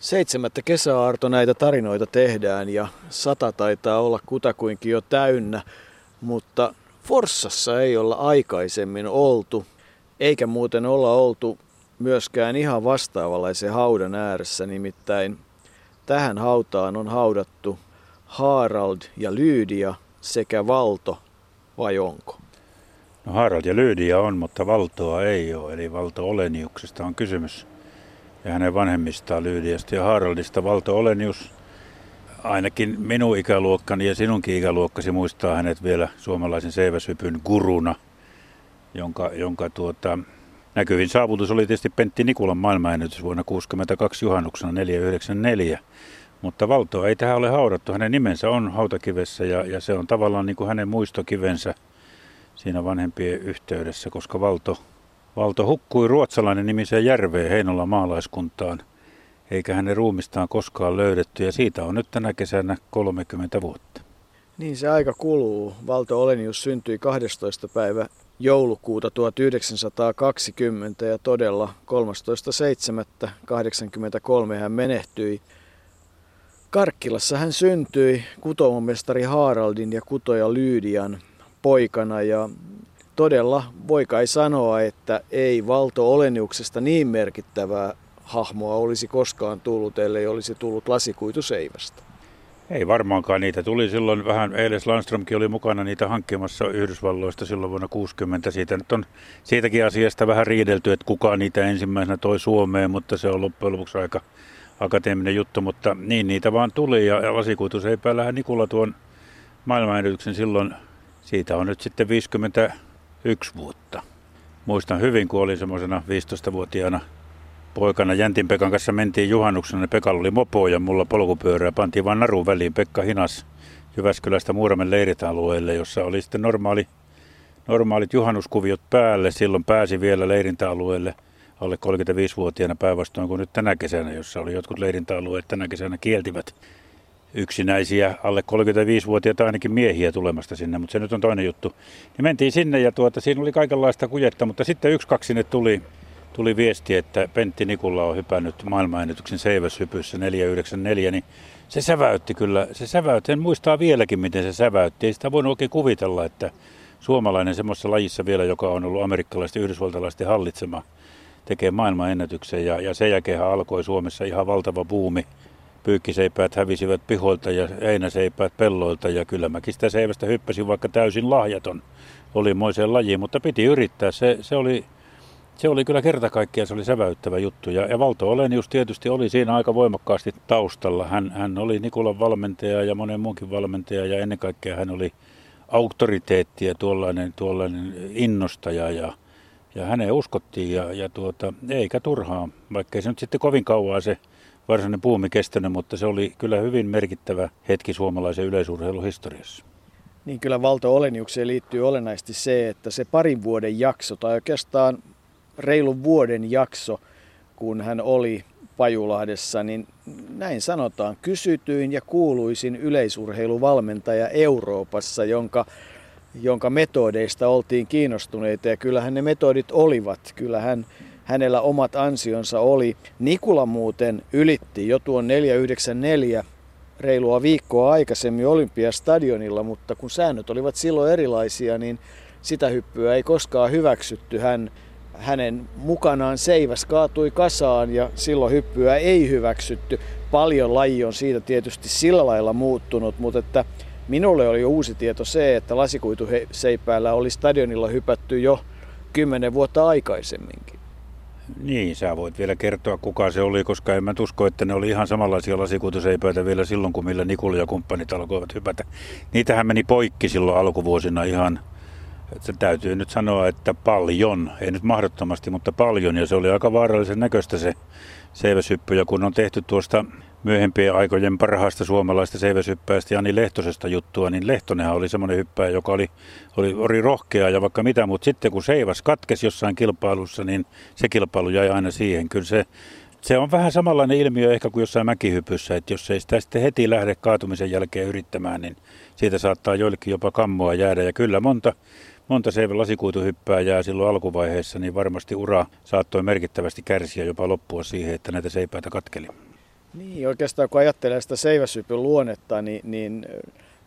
Seitsemättä kesäaarto näitä tarinoita tehdään ja sata taitaa olla kutakuinkin jo täynnä, mutta Forssassa ei olla aikaisemmin oltu, eikä muuten olla oltu myöskään ihan vastaavanlaisen haudan ääressä, nimittäin tähän hautaan on haudattu Harald ja Lydia sekä Valto, vai onko? No Harald ja Lydia on, mutta Valtoa ei ole, eli Valto Oleniuksesta on kysymys ja hänen vanhemmistaan Lyydiasta ja Haraldista. Valto Olenius, ainakin minun ikäluokkani ja sinunkin ikäluokkasi muistaa hänet vielä suomalaisen seiväshypyn guruna, jonka, jonka tuota, näkyvin saavutus oli tietysti Pentti Nikulan maailmanennätys vuonna 1962 juhannuksena 494. Mutta Valtoa ei tähän ole haudattu. Hänen nimensä on hautakivessä ja, ja se on tavallaan niin kuin hänen muistokivensä siinä vanhempien yhteydessä, koska Valto Valto hukkui ruotsalainen nimiseen järveen Heinolla maalaiskuntaan, eikä hänen ruumistaan koskaan löydetty ja siitä on nyt tänä kesänä 30 vuotta. Niin se aika kuluu. Valto Olenius syntyi 12. päivä joulukuuta 1920 ja todella 13.7.83 hän menehtyi. Karkkilassa hän syntyi kutomomestari Haraldin ja kutoja Lyydian poikana ja todella voi kai sanoa, että ei Valto Oleniuksesta niin merkittävää hahmoa olisi koskaan tullut, ellei olisi tullut lasikuituseivästä. Ei varmaankaan niitä tuli silloin vähän, Eiles Landströmkin oli mukana niitä hankkimassa Yhdysvalloista silloin vuonna 60. Siitä nyt on siitäkin asiasta vähän riidelty, että kuka niitä ensimmäisenä toi Suomeen, mutta se on loppujen lopuksi aika akateeminen juttu, mutta niin niitä vaan tuli ja lasikuituseipällähän Nikula tuon maailmanennätyksen silloin, siitä on nyt sitten 50 yksi vuotta. Muistan hyvin, kun olin semmoisena 15-vuotiaana poikana Jäntin Pekan kanssa mentiin juhannuksena. Pekalla oli mopo ja mulla polkupyörää. Pantiin vain naruun väliin. Pekka hinas Jyväskylästä Muuramen leiritalueelle, jossa oli sitten normaali, normaalit juhannuskuviot päälle. Silloin pääsi vielä leirintäalueelle alle 35-vuotiaana päinvastoin kuin nyt tänä kesänä, jossa oli jotkut leirintäalueet tänä kesänä kieltivät yksinäisiä alle 35-vuotiaita ainakin miehiä tulemasta sinne, mutta se nyt on toinen juttu. Niin mentiin sinne ja tuota, siinä oli kaikenlaista kujetta, mutta sitten yksi kaksi sinne tuli, tuli viesti, että Pentti Nikulla on hypännyt maailmanennätyksen seiväshypyssä 494, niin se säväytti kyllä, se säväytti, sen muistaa vieläkin miten se säväytti, ei sitä voinut oikein kuvitella, että suomalainen semmoisessa lajissa vielä, joka on ollut amerikkalaisten yhdysvaltalaisten hallitsema, tekee maailmanennätyksen ja, ja sen jälkeen alkoi Suomessa ihan valtava buumi pyykkiseipäät hävisivät pihoilta ja heinäseipäät pelloilta ja kyllä mäkin sitä seivästä hyppäsin vaikka täysin lahjaton oli moiseen lajiin, mutta piti yrittää. Se, se, oli, se oli kyllä kerta kaikkiaan, se oli säväyttävä juttu. Ja, ja Valto Olenius tietysti oli siinä aika voimakkaasti taustalla. Hän, hän oli Nikulan valmentaja ja monen muunkin valmentaja ja ennen kaikkea hän oli auktoriteetti ja tuollainen, tuollainen innostaja ja, ja häneen uskottiin ja, ja tuota, eikä turhaa, vaikka se nyt sitten kovin kauan se varsinainen puumi kestänyt, mutta se oli kyllä hyvin merkittävä hetki suomalaisen yleisurheiluhistoriassa. Niin kyllä Valto Oleniukseen liittyy olennaisesti se, että se parin vuoden jakso, tai oikeastaan reilun vuoden jakso, kun hän oli Pajulahdessa, niin näin sanotaan, kysytyin ja kuuluisin yleisurheiluvalmentaja Euroopassa, jonka, jonka metodeista oltiin kiinnostuneita. Ja kyllähän ne metodit olivat. Kyllähän hänellä omat ansionsa oli. Nikula muuten ylitti jo tuon 494 reilua viikkoa aikaisemmin Olympiastadionilla, mutta kun säännöt olivat silloin erilaisia, niin sitä hyppyä ei koskaan hyväksytty. Hän, hänen mukanaan seiväs kaatui kasaan ja silloin hyppyä ei hyväksytty. Paljon laji on siitä tietysti sillä lailla muuttunut, mutta että minulle oli uusi tieto se, että lasikuituseipäällä oli stadionilla hypätty jo kymmenen vuotta aikaisemminkin. Niin, sä voit vielä kertoa kuka se oli, koska en mä usko, että ne oli ihan samanlaisia lasikutuseipäitä vielä silloin, kun millä Nikula ja kumppanit alkoivat hypätä. Niitähän meni poikki silloin alkuvuosina ihan, se täytyy nyt sanoa, että paljon, ei nyt mahdottomasti, mutta paljon, ja se oli aika vaarallisen näköistä se seiväshyppy, ja kun on tehty tuosta myöhempien aikojen parhaasta suomalaista seiväshyppäistä Jani Lehtosesta juttua, niin Lehtonenhan oli semmoinen hyppäjä, joka oli, oli, oli rohkea ja vaikka mitä, mutta sitten kun seivas katkesi jossain kilpailussa, niin se kilpailu jäi aina siihen. Kyllä se, se on vähän samanlainen ilmiö ehkä kuin jossain mäkihypyssä, että jos ei sitä sitten heti lähde kaatumisen jälkeen yrittämään, niin siitä saattaa joillekin jopa kammoa jäädä. Ja kyllä monta, monta seivä lasikuituhyppää jää silloin alkuvaiheessa, niin varmasti ura saattoi merkittävästi kärsiä jopa loppua siihen, että näitä seipäitä katkeli. Niin, oikeastaan kun ajattelee sitä seiväsypyn luonnetta, niin, niin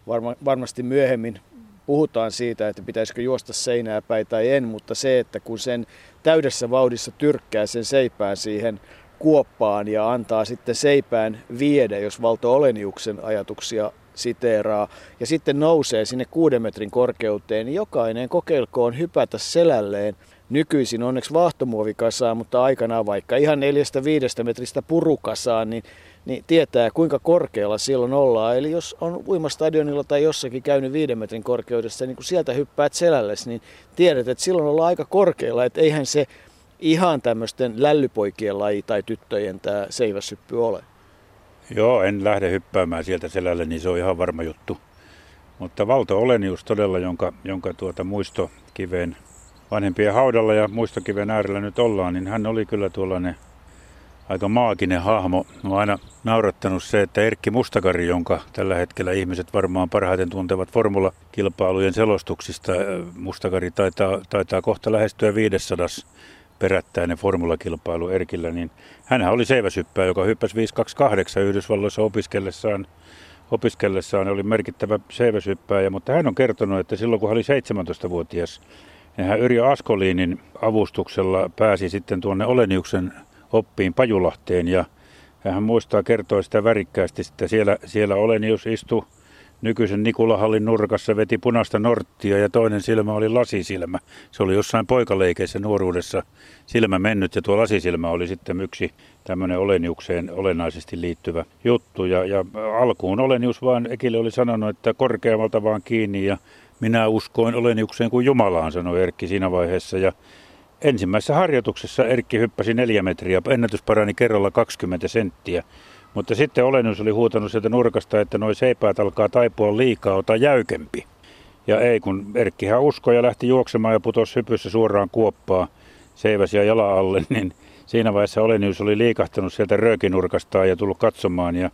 varma, varmasti myöhemmin puhutaan siitä, että pitäisikö juosta seinää päin tai en, mutta se, että kun sen täydessä vauhdissa tyrkkää sen seipään siihen kuoppaan ja antaa sitten seipään viedä, jos Valto Oleniuksen ajatuksia siteeraa, ja sitten nousee sinne kuuden metrin korkeuteen, niin jokainen kokeilkoon hypätä selälleen nykyisin onneksi vaahtomuovikasaan, mutta aikanaan vaikka ihan neljästä viidestä metristä purukasaan, niin, niin tietää kuinka korkealla silloin ollaan. Eli jos on uimastadionilla tai jossakin käynyt viiden metrin korkeudessa, niin kun sieltä hyppäät selälles, niin tiedät, että silloin ollaan aika korkealla, että eihän se ihan tämmöisten lällypoikien laji tai tyttöjen tämä seiväsyppy ole. Joo, en lähde hyppäämään sieltä selälle, niin se on ihan varma juttu. Mutta Valto Olenius todella, jonka, jonka tuota muistokiveen vanhempien haudalla ja muistokiven äärellä nyt ollaan, niin hän oli kyllä tuollainen aika maaginen hahmo. On aina naurattanut se, että Erkki Mustakari, jonka tällä hetkellä ihmiset varmaan parhaiten tuntevat formula-kilpailujen selostuksista, Mustakari taitaa, taitaa kohta lähestyä 500 perättäinen formulakilpailu Erkillä, niin hän oli seiväsyppää, joka hyppäsi 528 Yhdysvalloissa opiskellessaan opiskellessaan oli merkittävä seiväsyppääjä, mutta hän on kertonut, että silloin kun hän oli 17-vuotias, niin hän Yrjö Askoliinin avustuksella pääsi sitten tuonne Oleniuksen oppiin Pajulahteen ja hän muistaa kertoa sitä värikkäästi, että siellä, siellä Olenius istui nykyisen Nikulahallin nurkassa veti punaista norttia ja toinen silmä oli lasisilmä. Se oli jossain poikaleikeissä nuoruudessa silmä mennyt ja tuo lasisilmä oli sitten yksi tämmöinen Oleniukseen olennaisesti liittyvä juttu. Ja, ja alkuun Olenius vaan Ekille oli sanonut, että korkeammalta vaan kiinni ja minä uskoin Oleniukseen kuin Jumalaan, sanoi Erkki siinä vaiheessa. Ja ensimmäisessä harjoituksessa Erkki hyppäsi neljä metriä, ennätys parani kerralla 20 senttiä. Mutta sitten Olenius oli huutanut sieltä nurkasta, että noi seipäät alkaa taipua liikaa, ota jäykempi. Ja ei, kun Erkkihän uskoi ja lähti juoksemaan ja putosi hypyssä suoraan kuoppaa seiväsiä jala alle, niin siinä vaiheessa Olenius oli liikahtanut sieltä röökinurkastaan ja tullut katsomaan. Ja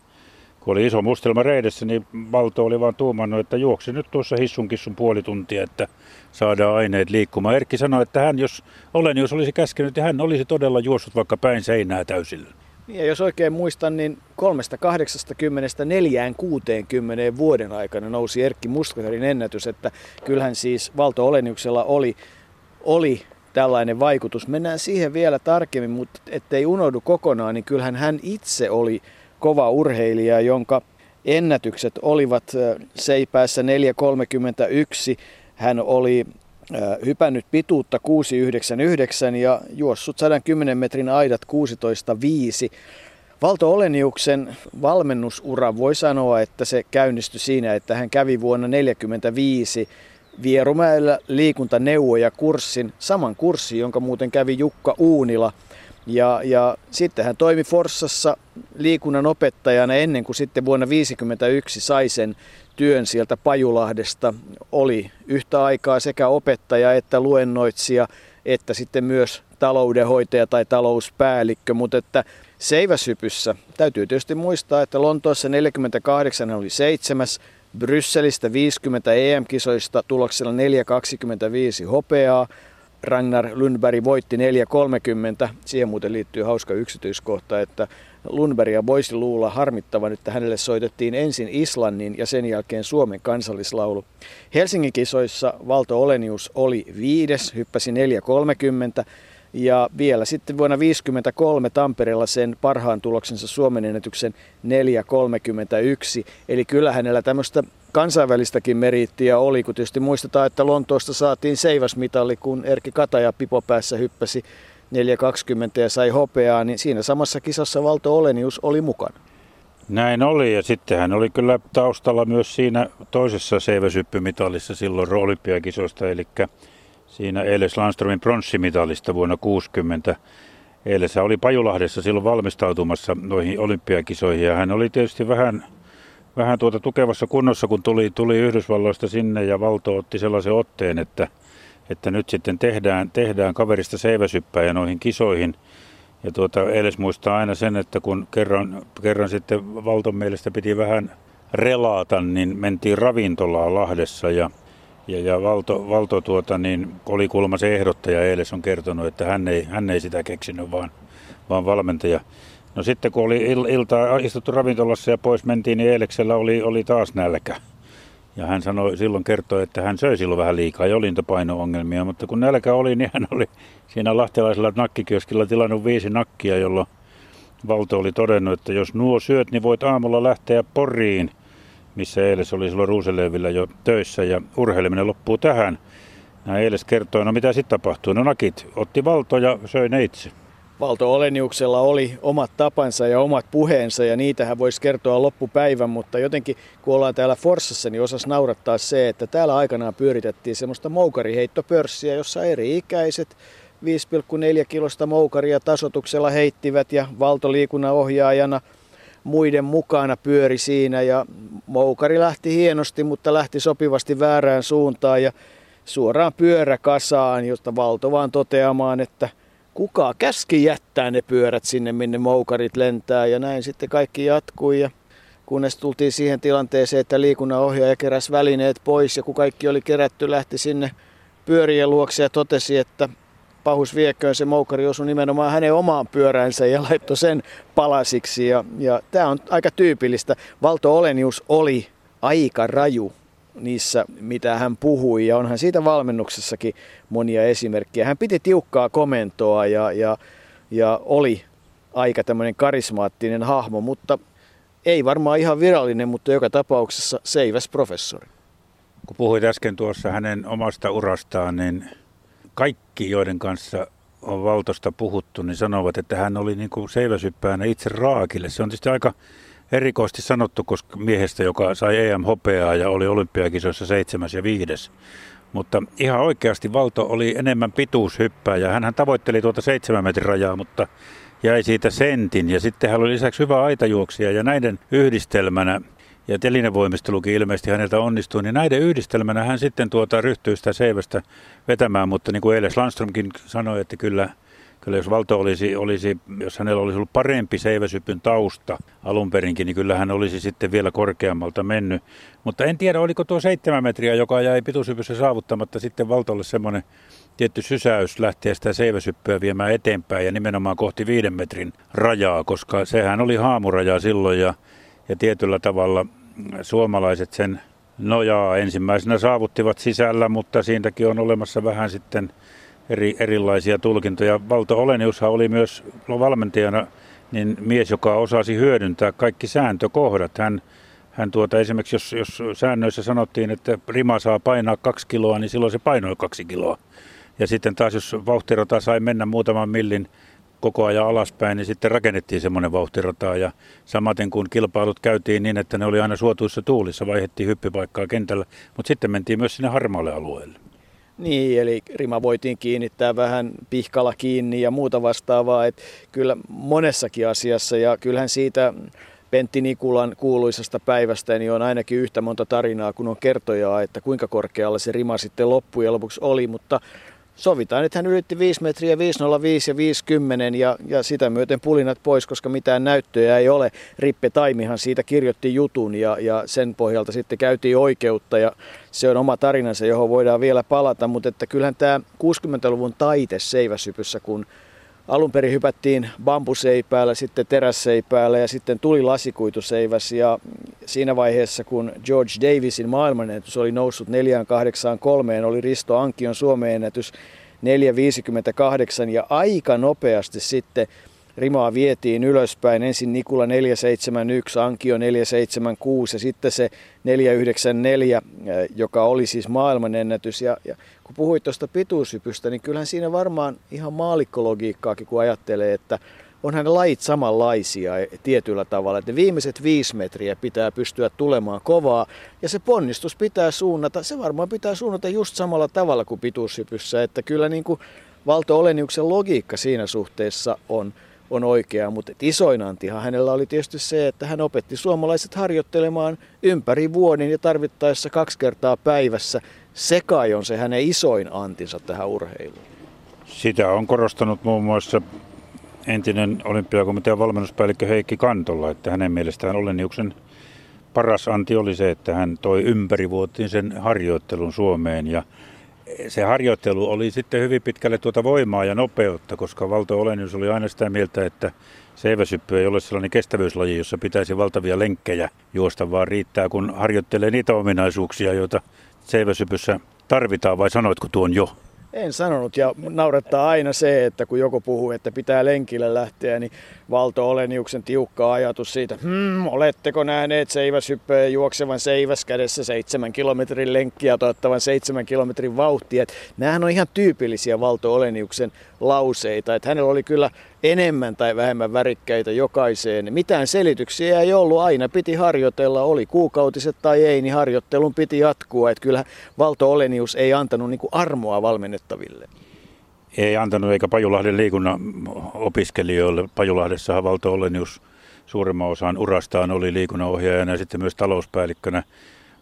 kun oli iso mustelma reidessä, niin Valto oli vaan tuumannut, että juoksi nyt tuossa hissun kissun puoli tuntia, että saadaan aineet liikkumaan. Erkki sanoi, että hän, jos Olenius olisi käskenyt, niin hän olisi todella juossut vaikka päin seinää täysillä. Ja jos oikein muistan, niin 380 460 vuoden aikana nousi Erkki Muskakarin ennätys, että kyllähän siis Valto Oleniuksella oli, oli tällainen vaikutus. Mennään siihen vielä tarkemmin, mutta ettei unohdu kokonaan, niin kyllähän hän itse oli kova urheilija, jonka ennätykset olivat seipäässä 431. Hän oli hypännyt pituutta 699 ja juossut 110 metrin aidat 16.5. Valto Oleniuksen valmennusura voi sanoa, että se käynnistyi siinä, että hän kävi vuonna 1945 Vierumäellä liikuntaneuvoja kurssin, saman kurssin, jonka muuten kävi Jukka Uunila. Ja, ja sitten hän toimi Forssassa liikunnan opettajana ennen kuin sitten vuonna 1951 sai sen työn sieltä Pajulahdesta. Oli yhtä aikaa sekä opettaja että luennoitsija että sitten myös taloudenhoitaja tai talouspäällikkö, mutta että Seiväsypyssä täytyy tietysti muistaa, että Lontoossa 48 oli seitsemäs, Brysselistä 50 EM-kisoista tuloksella 4,25 hopeaa, Ragnar Lundberg voitti 4.30. Siihen muuten liittyy hauska yksityiskohta, että Lundbergia voisi luulla harmittavan, että hänelle soitettiin ensin Islannin ja sen jälkeen Suomen kansallislaulu. Helsingin kisoissa Valto Olenius oli viides, hyppäsi 4.30 ja vielä sitten vuonna 1953 Tampereella sen parhaan tuloksensa Suomen ennätyksen 4.31. Eli kyllä hänellä tämmöistä kansainvälistäkin meriittiä oli, kun tietysti muistetaan, että Lontoosta saatiin seiväsmitalli, kun Erkki Kataja pipopäässä hyppäsi 4.20 ja sai hopeaa, niin siinä samassa kisassa Valto Olenius oli mukana. Näin oli ja sitten hän oli kyllä taustalla myös siinä toisessa seiväsyppymitalissa silloin olympiakisoista, eli siinä Eiles Landströmin pronssimitalista vuonna 60. Eiles oli Pajulahdessa silloin valmistautumassa noihin olympiakisoihin ja hän oli tietysti vähän, vähän tuota tukevassa kunnossa, kun tuli, tuli Yhdysvalloista sinne ja Valto otti sellaisen otteen, että, että nyt sitten tehdään, tehdään kaverista seiväsyppäjä noihin kisoihin. Ja tuota, Eiles muistaa aina sen, että kun kerran, kerran sitten Valton mielestä piti vähän relaata, niin mentiin ravintolaan Lahdessa ja ja, ja Valto, Valto tuota, niin oli kulma se ehdottaja eilen on kertonut, että hän ei, hän ei sitä keksinyt, vaan, vaan valmentaja. No sitten kun oli il- iltaa istuttu ravintolassa ja pois mentiin, niin Eeleksellä oli, oli taas nälkä. Ja hän sanoi, silloin kertoi, että hän söi silloin vähän liikaa ja olintapaino-ongelmia, mutta kun nälkä oli, niin hän oli siinä lahtelaisella nakkikioskilla tilannut viisi nakkia, jolloin Valto oli todennut, että jos nuo syöt, niin voit aamulla lähteä Poriin, missä Eiles oli silloin Ruuselevillä jo töissä ja urheileminen loppuu tähän. Näin Eiles kertoi, no mitä sitten tapahtui? No nakit otti Valto ja söi ne itse. Valto Oleniuksella oli omat tapansa ja omat puheensa ja niitähän voisi kertoa loppupäivän, mutta jotenkin kun ollaan täällä Forssassa, niin osas naurattaa se, että täällä aikanaan pyöritettiin semmoista moukariheittopörssiä, jossa eri ikäiset 5,4 kilosta moukaria tasotuksella heittivät ja valtoliikunnan ohjaajana muiden mukana pyöri siinä ja moukari lähti hienosti, mutta lähti sopivasti väärään suuntaan ja suoraan pyöräkasaan, josta valto vaan toteamaan, että – kuka käski jättää ne pyörät sinne, minne moukarit lentää ja näin sitten kaikki jatkui ja kunnes tultiin siihen tilanteeseen, että liikunnanohjaaja keräsi välineet pois ja kun kaikki oli kerätty, lähti sinne pyörien luokse ja totesi, että pahus vieköön se moukari osui nimenomaan hänen omaan pyöränsä ja laittoi sen palasiksi. Ja, ja tämä on aika tyypillistä. Valto Olenius oli aika raju niissä, mitä hän puhui. Ja onhan siitä valmennuksessakin monia esimerkkejä. Hän piti tiukkaa komentoa ja, ja, ja oli aika tämmöinen karismaattinen hahmo, mutta ei varmaan ihan virallinen, mutta joka tapauksessa seiväs professori. Kun puhuit äsken tuossa hänen omasta urastaan, niin kaikki, joiden kanssa on Valtosta puhuttu, niin sanovat, että hän oli niin kuin seiväsyppäänä itse raakille. Se on tietysti aika erikoisesti sanottu koska miehestä, joka sai EM-hopeaa ja oli olympiakisoissa seitsemäs ja viides. Mutta ihan oikeasti Valto oli enemmän pituushyppääjä. Hän tavoitteli tuota seitsemän metrin rajaa, mutta jäi siitä sentin. Ja sitten hän oli lisäksi hyvä aitajuoksija ja näiden yhdistelmänä ja telinevoimistelukin ilmeisesti häneltä onnistui, niin näiden yhdistelmänä hän sitten tuota ryhtyi sitä seivästä vetämään, mutta niin kuin Eiles Landströmkin sanoi, että kyllä kyllä jos Valto olisi, olisi, jos hänellä olisi ollut parempi seiväsypyn tausta alun perinkin, niin kyllä hän olisi sitten vielä korkeammalta mennyt. Mutta en tiedä, oliko tuo seitsemän metriä, joka jäi pituushypyssä saavuttamatta sitten Valtolle semmoinen tietty sysäys lähteä sitä seiväsyppyä viemään eteenpäin ja nimenomaan kohti viiden metrin rajaa, koska sehän oli haamuraja silloin ja, ja tietyllä tavalla suomalaiset sen nojaa ensimmäisenä saavuttivat sisällä, mutta siitäkin on olemassa vähän sitten eri, erilaisia tulkintoja. Valto Oleniushan oli myös valmentajana niin mies, joka osasi hyödyntää kaikki sääntökohdat. Hän, hän tuota, esimerkiksi jos, jos säännöissä sanottiin, että rima saa painaa kaksi kiloa, niin silloin se painoi kaksi kiloa. Ja sitten taas jos vauhtirata sai mennä muutaman millin koko ajan alaspäin, niin sitten rakennettiin semmoinen vauhtirata. Ja samaten kun kilpailut käytiin niin, että ne oli aina suotuissa tuulissa, vaihdettiin hyppipaikkaa kentällä, mutta sitten mentiin myös sinne harmaalle alueelle. Niin, eli rima voitiin kiinnittää vähän pihkalla kiinni ja muuta vastaavaa. Että kyllä monessakin asiassa ja kyllähän siitä Pentti Nikulan kuuluisasta päivästä niin on ainakin yhtä monta tarinaa kun on kertojaa, että kuinka korkealla se rima sitten loppujen lopuksi oli, mutta sovitaan, että hän ylitti 5 metriä, 505 ja 50 ja, ja sitä myöten pulinat pois, koska mitään näyttöjä ei ole. Rippe Taimihan siitä kirjoitti jutun ja, ja sen pohjalta sitten käytiin oikeutta ja se on oma tarinansa, johon voidaan vielä palata, mutta että kyllähän tämä 60-luvun taite seiväsypyssä, kun alun perin hypättiin bambuseipäällä, sitten terässeipäällä ja sitten tuli lasikuituseiväs ja siinä vaiheessa kun George Davisin maailmanennätys oli noussut 483, oli Risto Ankion Suomen ennätys 458 ja aika nopeasti sitten rimaa vietiin ylöspäin. Ensin Nikula 471, Ankio 476 ja sitten se 494, joka oli siis maailmanennätys. Ja, ja kun puhuit tuosta pituushypystä, niin kyllähän siinä varmaan ihan maalikkologiikkaakin, kun ajattelee, että onhan ne lajit samanlaisia tietyllä tavalla. Että ne viimeiset viisi metriä pitää pystyä tulemaan kovaa ja se ponnistus pitää suunnata, se varmaan pitää suunnata just samalla tavalla kuin pituushypyssä. Että kyllä niin kuin Valto Oleniuksen logiikka siinä suhteessa on, on oikea, mutta isoin antihan hänellä oli tietysti se, että hän opetti suomalaiset harjoittelemaan ympäri vuoden ja tarvittaessa kaksi kertaa päivässä. Se kai on se hänen isoin antinsa tähän urheiluun. Sitä on korostanut muun muassa entinen olympiakomitean valmennuspäällikkö Heikki Kantolla, että hänen mielestään Oleniuksen paras anti oli se, että hän toi ympärivuotisen harjoittelun Suomeen ja se harjoittelu oli sitten hyvin pitkälle tuota voimaa ja nopeutta, koska Valto Olenius oli aina sitä mieltä, että seiväsyppy ei ole sellainen kestävyyslaji, jossa pitäisi valtavia lenkkejä juosta, vaan riittää, kun harjoittelee niitä ominaisuuksia, joita seiväsypyssä tarvitaan, vai sanoitko tuon jo? En sanonut ja naurettaa aina se, että kun joku puhuu, että pitää lenkille lähteä, niin Valto Oleniuksen tiukka ajatus siitä, hmm, oletteko nähneet seiväshyppöjä juoksevan seiväs kädessä seitsemän kilometrin lenkkiä tai ottavan seitsemän kilometrin vauhtia. Nämähän on ihan tyypillisiä Valto Oleniuksen lauseita, että hänellä oli kyllä enemmän tai vähemmän värikkäitä jokaiseen. Mitään selityksiä ei ollut, aina piti harjoitella, oli kuukautiset tai ei, niin harjoittelun piti jatkua. Että kyllä Valto Olenius ei antanut niin armoa valmennettaville. Ei antanut eikä Pajulahden liikunnan opiskelijoille. Pajulahdessahan Valto Olenius suurimman osan urastaan oli liikunnanohjaajana ja sitten myös talouspäällikkönä.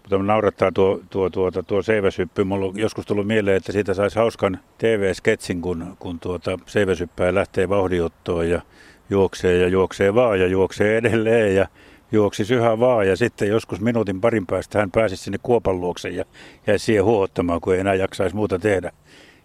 Mutta naurattaa tuo, tuo, tuota, tuo seiväsyppy. Mulla on joskus tullut mieleen, että siitä saisi hauskan TV-sketsin, kun, kun tuota seiväsyppää lähtee vauhdiottoon ja juoksee ja juoksee vaan ja juoksee edelleen ja juoksi yhä vaan ja sitten joskus minuutin parin päästä hän pääsi sinne kuopan luokse ja jäi siihen huohottamaan, kun ei enää jaksaisi muuta tehdä.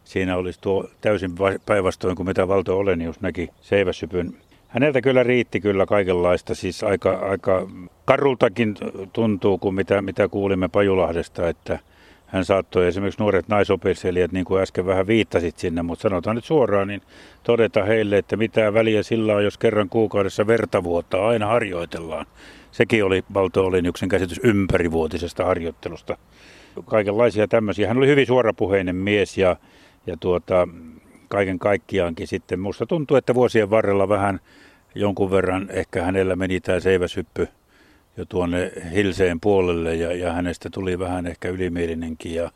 Siinä olisi tuo täysin päinvastoin kuin mitä Valto Olenius näki seiväsypyn. Häneltä kyllä riitti kyllä kaikenlaista, siis aika, aika karultakin tuntuu kuin mitä, mitä kuulimme Pajulahdesta, että hän saattoi esimerkiksi nuoret naisopiskelijat, niin kuin äsken vähän viittasit sinne, mutta sanotaan nyt suoraan, niin todeta heille, että mitä väliä sillä on, jos kerran kuukaudessa verta vuotta aina harjoitellaan. Sekin oli Valto Oleniuksen käsitys ympärivuotisesta harjoittelusta. Kaikenlaisia tämmöisiä. Hän oli hyvin suorapuheinen mies ja, ja tuota, kaiken kaikkiaankin sitten. Musta tuntuu, että vuosien varrella vähän jonkun verran ehkä hänellä meni tämä seiväsyppy jo tuonne hilseen puolelle ja, ja hänestä tuli vähän ehkä ylimielinenkin ja,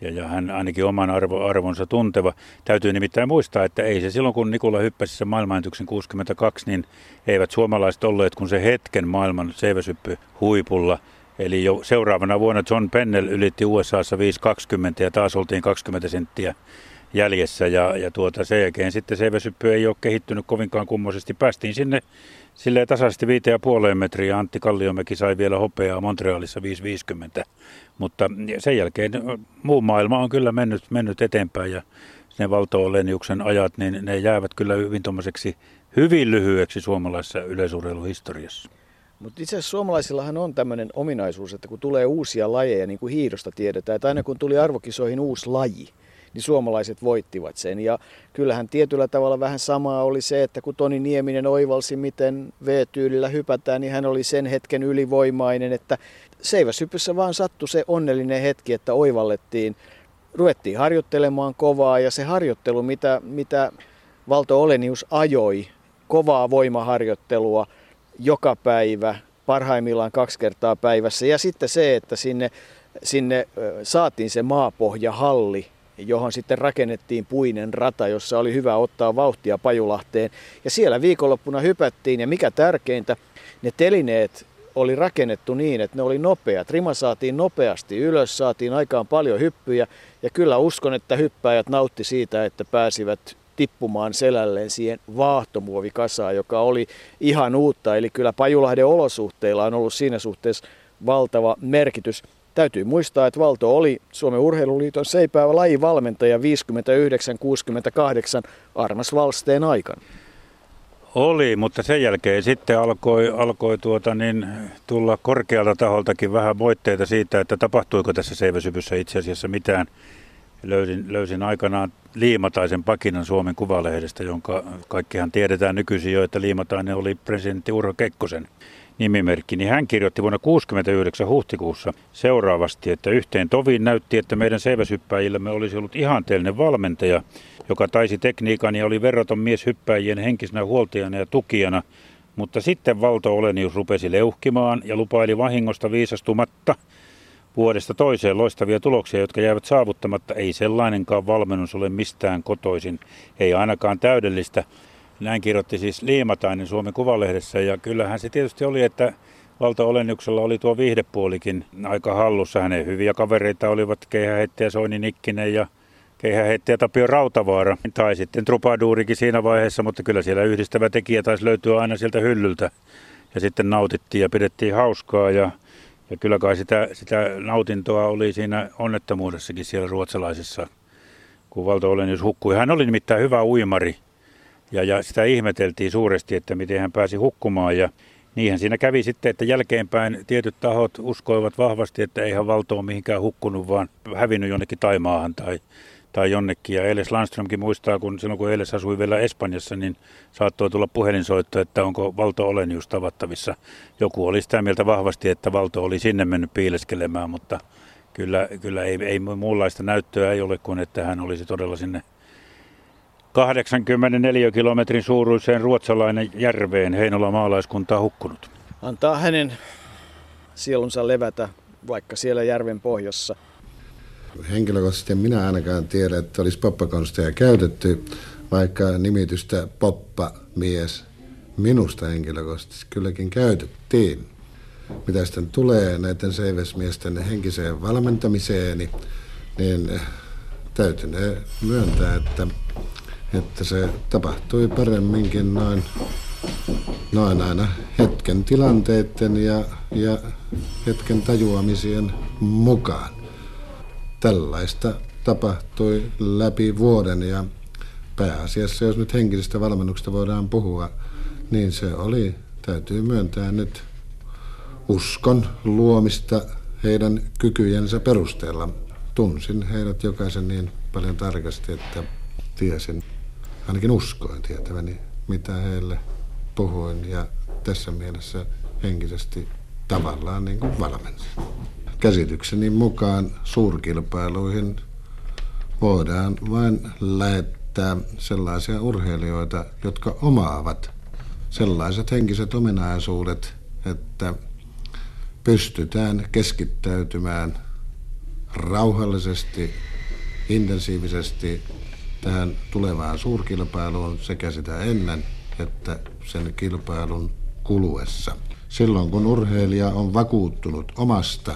ja, ja hän ainakin oman arvo, arvonsa tunteva. Täytyy nimittäin muistaa, että ei se silloin kun Nikola hyppäsi se maailmanennätyksen 62, niin eivät suomalaiset olleet kun se hetken maailman seiväsyppy huipulla. Eli jo seuraavana vuonna John Pennell ylitti USAssa 5,20 ja taas oltiin 20 senttiä jäljessä ja, ja tuota, sen jälkeen sitten seiväsyppy ei ole kehittynyt kovinkaan kummoisesti. Päästiin sinne silleen tasaisesti 5,5 metriä. Antti Kalliomäki sai vielä hopeaa Montrealissa 5,50. Mutta sen jälkeen muu maailma on kyllä mennyt, mennyt eteenpäin ja ne valto ajat, niin ne jäävät kyllä hyvin hyvin lyhyeksi suomalaisessa yleisurheiluhistoriassa. Mutta itse asiassa suomalaisillahan on tämmöinen ominaisuus, että kun tulee uusia lajeja, niin kuin hiidosta tiedetään, että aina kun tuli arvokisoihin uusi laji, niin suomalaiset voittivat sen. Ja kyllähän tietyllä tavalla vähän samaa oli se, että kun Toni Nieminen oivalsi, miten V-tyylillä hypätään, niin hän oli sen hetken ylivoimainen, että seiväsypyssä vaan sattui se onnellinen hetki, että oivallettiin, ruvettiin harjoittelemaan kovaa ja se harjoittelu, mitä, mitä Valto Olenius ajoi, kovaa voimaharjoittelua joka päivä, parhaimmillaan kaksi kertaa päivässä. Ja sitten se, että sinne, sinne saatiin se maapohjahalli, johon sitten rakennettiin puinen rata, jossa oli hyvä ottaa vauhtia Pajulahteen. Ja siellä viikonloppuna hypättiin ja mikä tärkeintä, ne telineet oli rakennettu niin, että ne oli nopeat. Rima saatiin nopeasti ylös, saatiin aikaan paljon hyppyjä ja kyllä uskon, että hyppäjät nautti siitä, että pääsivät tippumaan selälleen siihen vaahtomuovikasaan, joka oli ihan uutta. Eli kyllä Pajulahden olosuhteilla on ollut siinä suhteessa valtava merkitys. Täytyy muistaa, että Valto oli Suomen Urheiluliiton seipäävä lajivalmentaja 59-68 Armas Valsteen aikana. Oli, mutta sen jälkeen sitten alkoi, alkoi tuota niin, tulla korkealta taholtakin vähän voitteita siitä, että tapahtuiko tässä seiväsypyssä itse asiassa mitään. Löysin, löysin aikanaan Liimataisen pakinan Suomen Kuvalehdestä, jonka kaikkihan tiedetään nykyisin jo, että Liimatainen oli presidentti Urho Kekkosen nimimerkki, niin hän kirjoitti vuonna 69 huhtikuussa seuraavasti, että yhteen toviin näytti, että meidän seiväshyppäjillämme olisi ollut ihanteellinen valmentaja, joka taisi tekniikan ja oli verraton mies hyppäjien henkisenä huoltajana ja tukijana, mutta sitten Valto Olenius rupesi leuhkimaan ja lupaili vahingosta viisastumatta vuodesta toiseen loistavia tuloksia, jotka jäävät saavuttamatta. Ei sellainenkaan valmennus ole mistään kotoisin, ei ainakaan täydellistä. Näin kirjoitti siis Liimatainen Suomen Kuvalehdessä ja kyllähän se tietysti oli, että Valta Olennuksella oli tuo viihdepuolikin aika hallussa. Hänen hyviä kavereita olivat keihäheittäjä Soini Nikkinen ja keihäheittäjä Tapio Rautavaara. Tai sitten Trupaduurikin siinä vaiheessa, mutta kyllä siellä yhdistävä tekijä taisi löytyä aina sieltä hyllyltä. Ja sitten nautittiin ja pidettiin hauskaa ja, ja kyllä kai sitä, sitä nautintoa oli siinä onnettomuudessakin siellä ruotsalaisessa, kun Valta Olenius hukkui. Hän oli nimittäin hyvä uimari Ja, ja sitä ihmeteltiin suuresti, että miten hän pääsi hukkumaan. Ja niinhän siinä kävi sitten, että jälkeenpäin tietyt tahot uskoivat vahvasti, että eihän valto ole mihinkään hukkunut, vaan hävinnyt jonnekin Taimaahan tai, tai jonnekin. Ja Eles Landströmkin muistaa, kun silloin kun Eles asui vielä Espanjassa, niin saattoi tulla puhelinsoitto, että onko Valto Olenius tavattavissa. Joku oli sitä mieltä vahvasti, että Valto oli sinne mennyt piileskelemään, mutta kyllä, kyllä ei, ei muunlaista näyttöä ei ole kuin, että hän olisi todella sinne 84 kilometrin suuruiseen ruotsalainen järveen Heinola maalaiskuntaa hukkunut. Antaa hänen sielunsa levätä vaikka siellä järven pohjassa. Henkilökohtaisesti minä ainakaan tiedä, että olisi poppakonsteja käytetty, vaikka nimitystä poppa-mies minusta henkilökohtaisesti kylläkin käytettiin. Mitä sitten tulee näiden seivesmiesten henkiseen valmentamiseen, niin, niin täytyy myöntää, että että se tapahtui paremminkin noin, noin aina hetken tilanteiden ja, ja hetken tajuamisien mukaan. Tällaista tapahtui läpi vuoden ja pääasiassa, jos nyt henkisestä valmennuksesta voidaan puhua, niin se oli, täytyy myöntää nyt, uskon luomista heidän kykyjensä perusteella. Tunsin heidät jokaisen niin paljon tarkasti, että tiesin ainakin uskoin tietäväni, mitä heille puhuin ja tässä mielessä henkisesti tavallaan niin kuin valmensin. Käsitykseni mukaan suurkilpailuihin voidaan vain lähettää sellaisia urheilijoita, jotka omaavat sellaiset henkiset ominaisuudet, että pystytään keskittäytymään rauhallisesti, intensiivisesti tähän tulevaan suurkilpailuun sekä sitä ennen että sen kilpailun kuluessa. Silloin kun urheilija on vakuuttunut omasta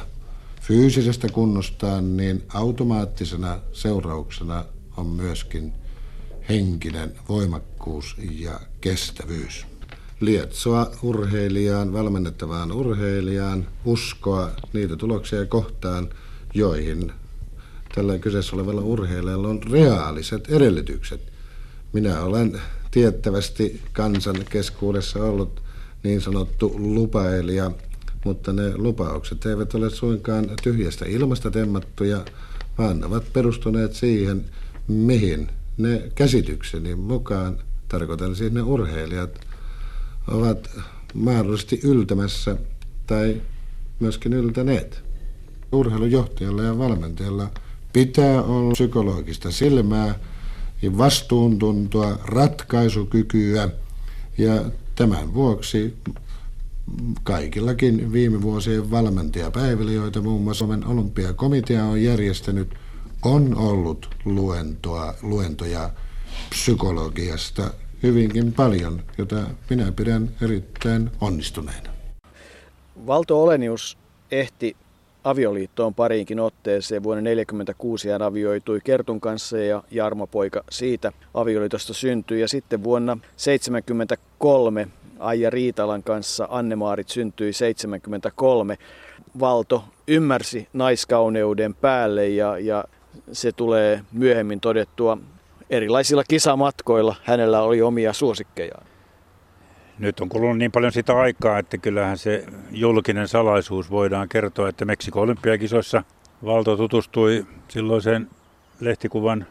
fyysisestä kunnostaan, niin automaattisena seurauksena on myöskin henkinen voimakkuus ja kestävyys. Lietsoa urheilijaan, valmennettavaan urheilijaan, uskoa niitä tuloksia kohtaan, joihin tällä kyseessä olevalla urheilijalla on reaaliset edellytykset. Minä olen tiettävästi kansan keskuudessa ollut niin sanottu lupailija, mutta ne lupaukset eivät ole suinkaan tyhjästä ilmasta temmattuja, vaan ovat perustuneet siihen, mihin ne käsitykseni mukaan, tarkoitan siis ne urheilijat, ovat mahdollisesti yltämässä tai myöskin yltäneet. Urheilujohtajalla ja valmentajalla Pitää olla psykologista silmää ja vastuuntuntoa, ratkaisukykyä ja tämän vuoksi kaikillakin viime vuosien valmentajapäivillä, joita muun muassa Suomen olympiakomitea on järjestänyt, on ollut luentoa, luentoja psykologiasta hyvinkin paljon, jota minä pidän erittäin onnistuneena. Valto Olenius ehti avioliittoon pariinkin otteeseen. Vuonna 1946 hän avioitui Kertun kanssa ja Jarmo Poika siitä avioliitosta syntyi. Ja sitten vuonna 1973 Aija Riitalan kanssa Anne-Maarit syntyi 73. Valto ymmärsi naiskauneuden päälle ja, ja se tulee myöhemmin todettua erilaisilla kisamatkoilla. Hänellä oli omia suosikkejaan nyt on kulunut niin paljon sitä aikaa, että kyllähän se julkinen salaisuus voidaan kertoa, että Meksikon olympiakisoissa Valto tutustui silloiseen lehtikuvan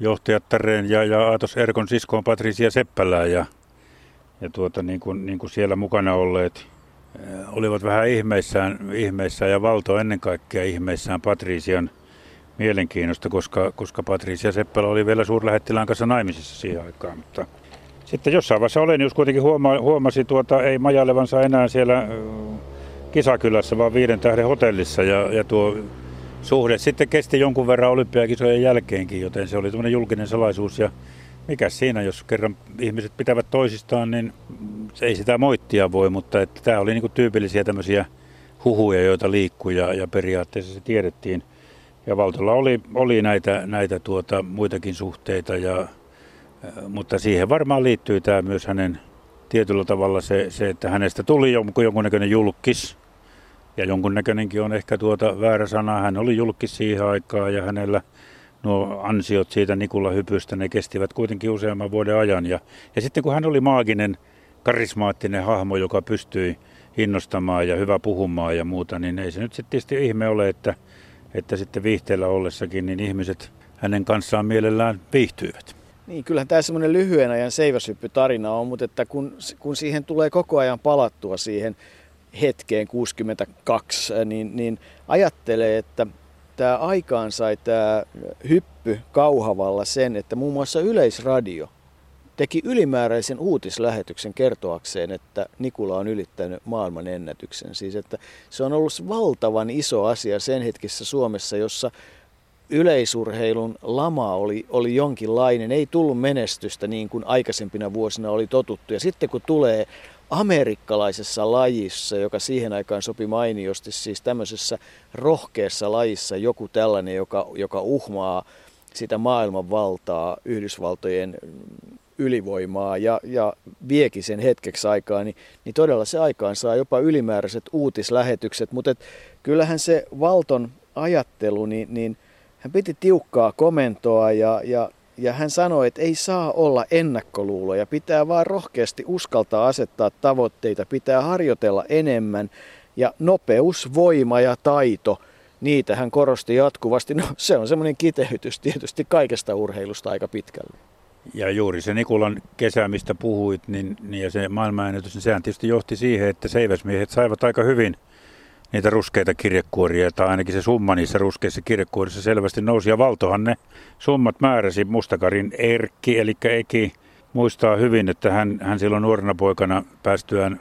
johtajattareen ja, ja Aatos Erkon siskoon Patricia Seppälään. Ja, ja tuota, niin kuin, niin kuin siellä mukana olleet äh, olivat vähän ihmeissään, ihmeissään ja Valto ennen kaikkea ihmeissään Patrician mielenkiinnosta, koska, koska Patricia Seppälä oli vielä suurlähettilään kanssa naimisissa siihen aikaan, mutta sitten jossain vaiheessa Olenius kuitenkin huoma, huomasi, tuota, ei majailevansa enää siellä kisakylässä, vaan viiden tähden hotellissa. Ja, ja tuo suhde sitten kesti jonkun verran olympiakisojen jälkeenkin, joten se oli tämmöinen julkinen salaisuus. Ja mikä siinä, jos kerran ihmiset pitävät toisistaan, niin ei sitä moittia voi, mutta että tämä oli niin tyypillisiä tämmöisiä huhuja, joita liikkui ja, ja periaatteessa se tiedettiin. Ja Valtolla oli, oli näitä, näitä tuota, muitakin suhteita ja mutta siihen varmaan liittyy tämä myös hänen tietyllä tavalla se, se että hänestä tuli jonkun, jonkunnäköinen julkis. Ja jonkunnäköinenkin on ehkä tuota väärä sana. Hän oli julkis siihen aikaan ja hänellä nuo ansiot siitä Nikula Hypystä, ne kestivät kuitenkin useamman vuoden ajan. Ja, ja sitten kun hän oli maaginen, karismaattinen hahmo, joka pystyi innostamaan ja hyvä puhumaan ja muuta, niin ei se nyt sitten tietysti ihme ole, että, että sitten viihteellä ollessakin niin ihmiset hänen kanssaan mielellään viihtyivät. Niin, kyllähän tämä semmoinen lyhyen ajan seiväsyppy-tarina on, mutta että kun, kun siihen tulee koko ajan palattua siihen hetkeen 62, niin, niin ajattelee, että tämä aikaan sai tämä hyppy Kauhavalla sen, että muun muassa Yleisradio teki ylimääräisen uutislähetyksen kertoakseen, että Nikula on ylittänyt maailman ennätyksen. Siis että se on ollut valtavan iso asia sen hetkessä Suomessa, jossa yleisurheilun lama oli, oli jonkinlainen, ei tullut menestystä niin kuin aikaisempina vuosina oli totuttu. Ja sitten kun tulee amerikkalaisessa lajissa, joka siihen aikaan sopi mainiosti, siis tämmöisessä rohkeassa lajissa joku tällainen, joka, joka uhmaa sitä maailman valtaa, Yhdysvaltojen ylivoimaa ja, ja viekin sen hetkeksi aikaa, niin, niin todella se aikaan saa jopa ylimääräiset uutislähetykset, mutta kyllähän se Valton ajattelu, niin, niin hän piti tiukkaa komentoa ja, ja, ja hän sanoi, että ei saa olla ennakkoluuloja, pitää vaan rohkeasti uskaltaa asettaa tavoitteita, pitää harjoitella enemmän ja nopeus, voima ja taito, niitä hän korosti jatkuvasti. No se on semmoinen kiteytys tietysti kaikesta urheilusta aika pitkälle. Ja juuri se Nikulan kesä, mistä puhuit, niin, niin ja se maailmanennätys, niin sehän tietysti johti siihen, että seiväsmiehet saivat aika hyvin niitä ruskeita kirjekuoria, tai ainakin se summa niissä ruskeissa kirjekuorissa selvästi nousi. Ja Valtohan ne summat määräsi Mustakarin Erkki, eli Eki, muistaa hyvin, että hän, hän silloin nuorena poikana päästyään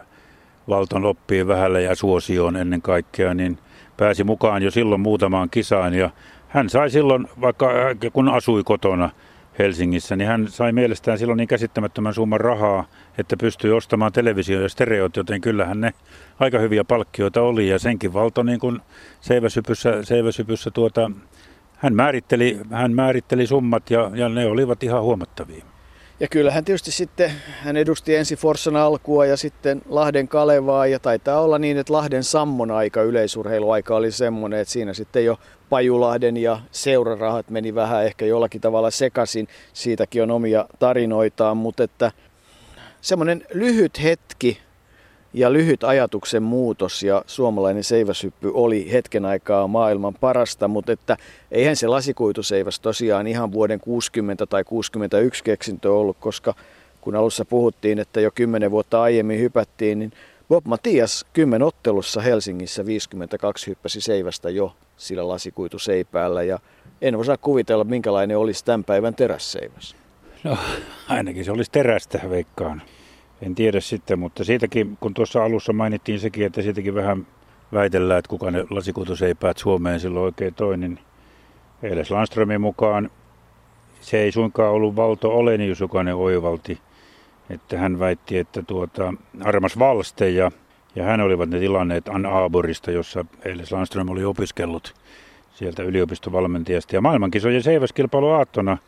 Valton loppiin vähällä ja suosioon ennen kaikkea, niin pääsi mukaan jo silloin muutamaan kisaan. Ja hän sai silloin, vaikka kun asui kotona, Helsingissä, niin hän sai mielestään silloin niin käsittämättömän summan rahaa, että pystyi ostamaan televisio ja stereot, joten kyllähän ne aika hyviä palkkioita oli. Ja senkin valto niin kuin seiväsypyssä, seiväsypyssä tuota, hän, määritteli, hän määritteli summat ja, ja ne olivat ihan huomattavia. Ja kyllähän tietysti sitten hän edusti ensi Forssan alkua ja sitten Lahden Kalevaa ja taitaa olla niin, että Lahden Sammon aika, yleisurheiluaika oli semmoinen, että siinä sitten jo Pajulahden ja seurarahat meni vähän ehkä jollakin tavalla sekaisin. Siitäkin on omia tarinoitaan, mutta että semmoinen lyhyt hetki ja lyhyt ajatuksen muutos ja suomalainen seiväsyppy oli hetken aikaa maailman parasta, mutta että eihän se lasikuituseiväs tosiaan ihan vuoden 60 tai 61 keksintö ollut, koska kun alussa puhuttiin, että jo 10 vuotta aiemmin hypättiin, niin Bob Matias ottelussa Helsingissä 52 hyppäsi seivästä jo sillä lasikuituseipäällä ja en osaa kuvitella, minkälainen olisi tämän päivän terässeiväs. No, ainakin se olisi terästä, veikkaan. En tiedä sitten, mutta siitäkin, kun tuossa alussa mainittiin sekin, että siitäkin vähän väitellään, että kuka ne lasikutuseipäät Suomeen silloin oikein toi, niin Eiles Landströmin mukaan se ei suinkaan ollut Valto Olenius, joka ne oivalti. Että hän väitti, että tuota, Armas Valste ja, ja hän olivat ne tilanneet Ann Aaborista, jossa Eiles Landström oli opiskellut sieltä yliopistovalmentajasta. Ja maailmankisojen seiväskilpailu aattona –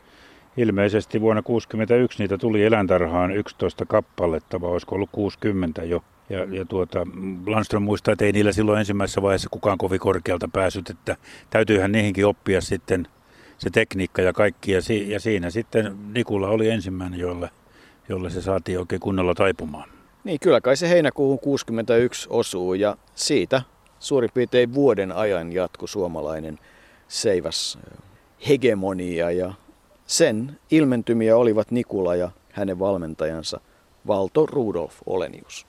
Ilmeisesti vuonna 1961 niitä tuli eläintarhaan 11 kappaletta, vai olisiko ollut 60 jo. Ja, ja tuota, Landström muistaa, että ei niillä silloin ensimmäisessä vaiheessa kukaan kovin korkealta päässyt, että täytyyhän niihinkin oppia sitten se tekniikka ja kaikki. Ja, si, ja siinä sitten Nikula oli ensimmäinen, jolle, jolle se saatiin oikein kunnolla taipumaan. Niin, kyllä kai se heinäkuuhun 61 osuu ja siitä suurin piirtein vuoden ajan jatku suomalainen seiväs hegemonia ja sen ilmentymiä olivat Nikula ja hänen valmentajansa Valto Rudolf Olenius.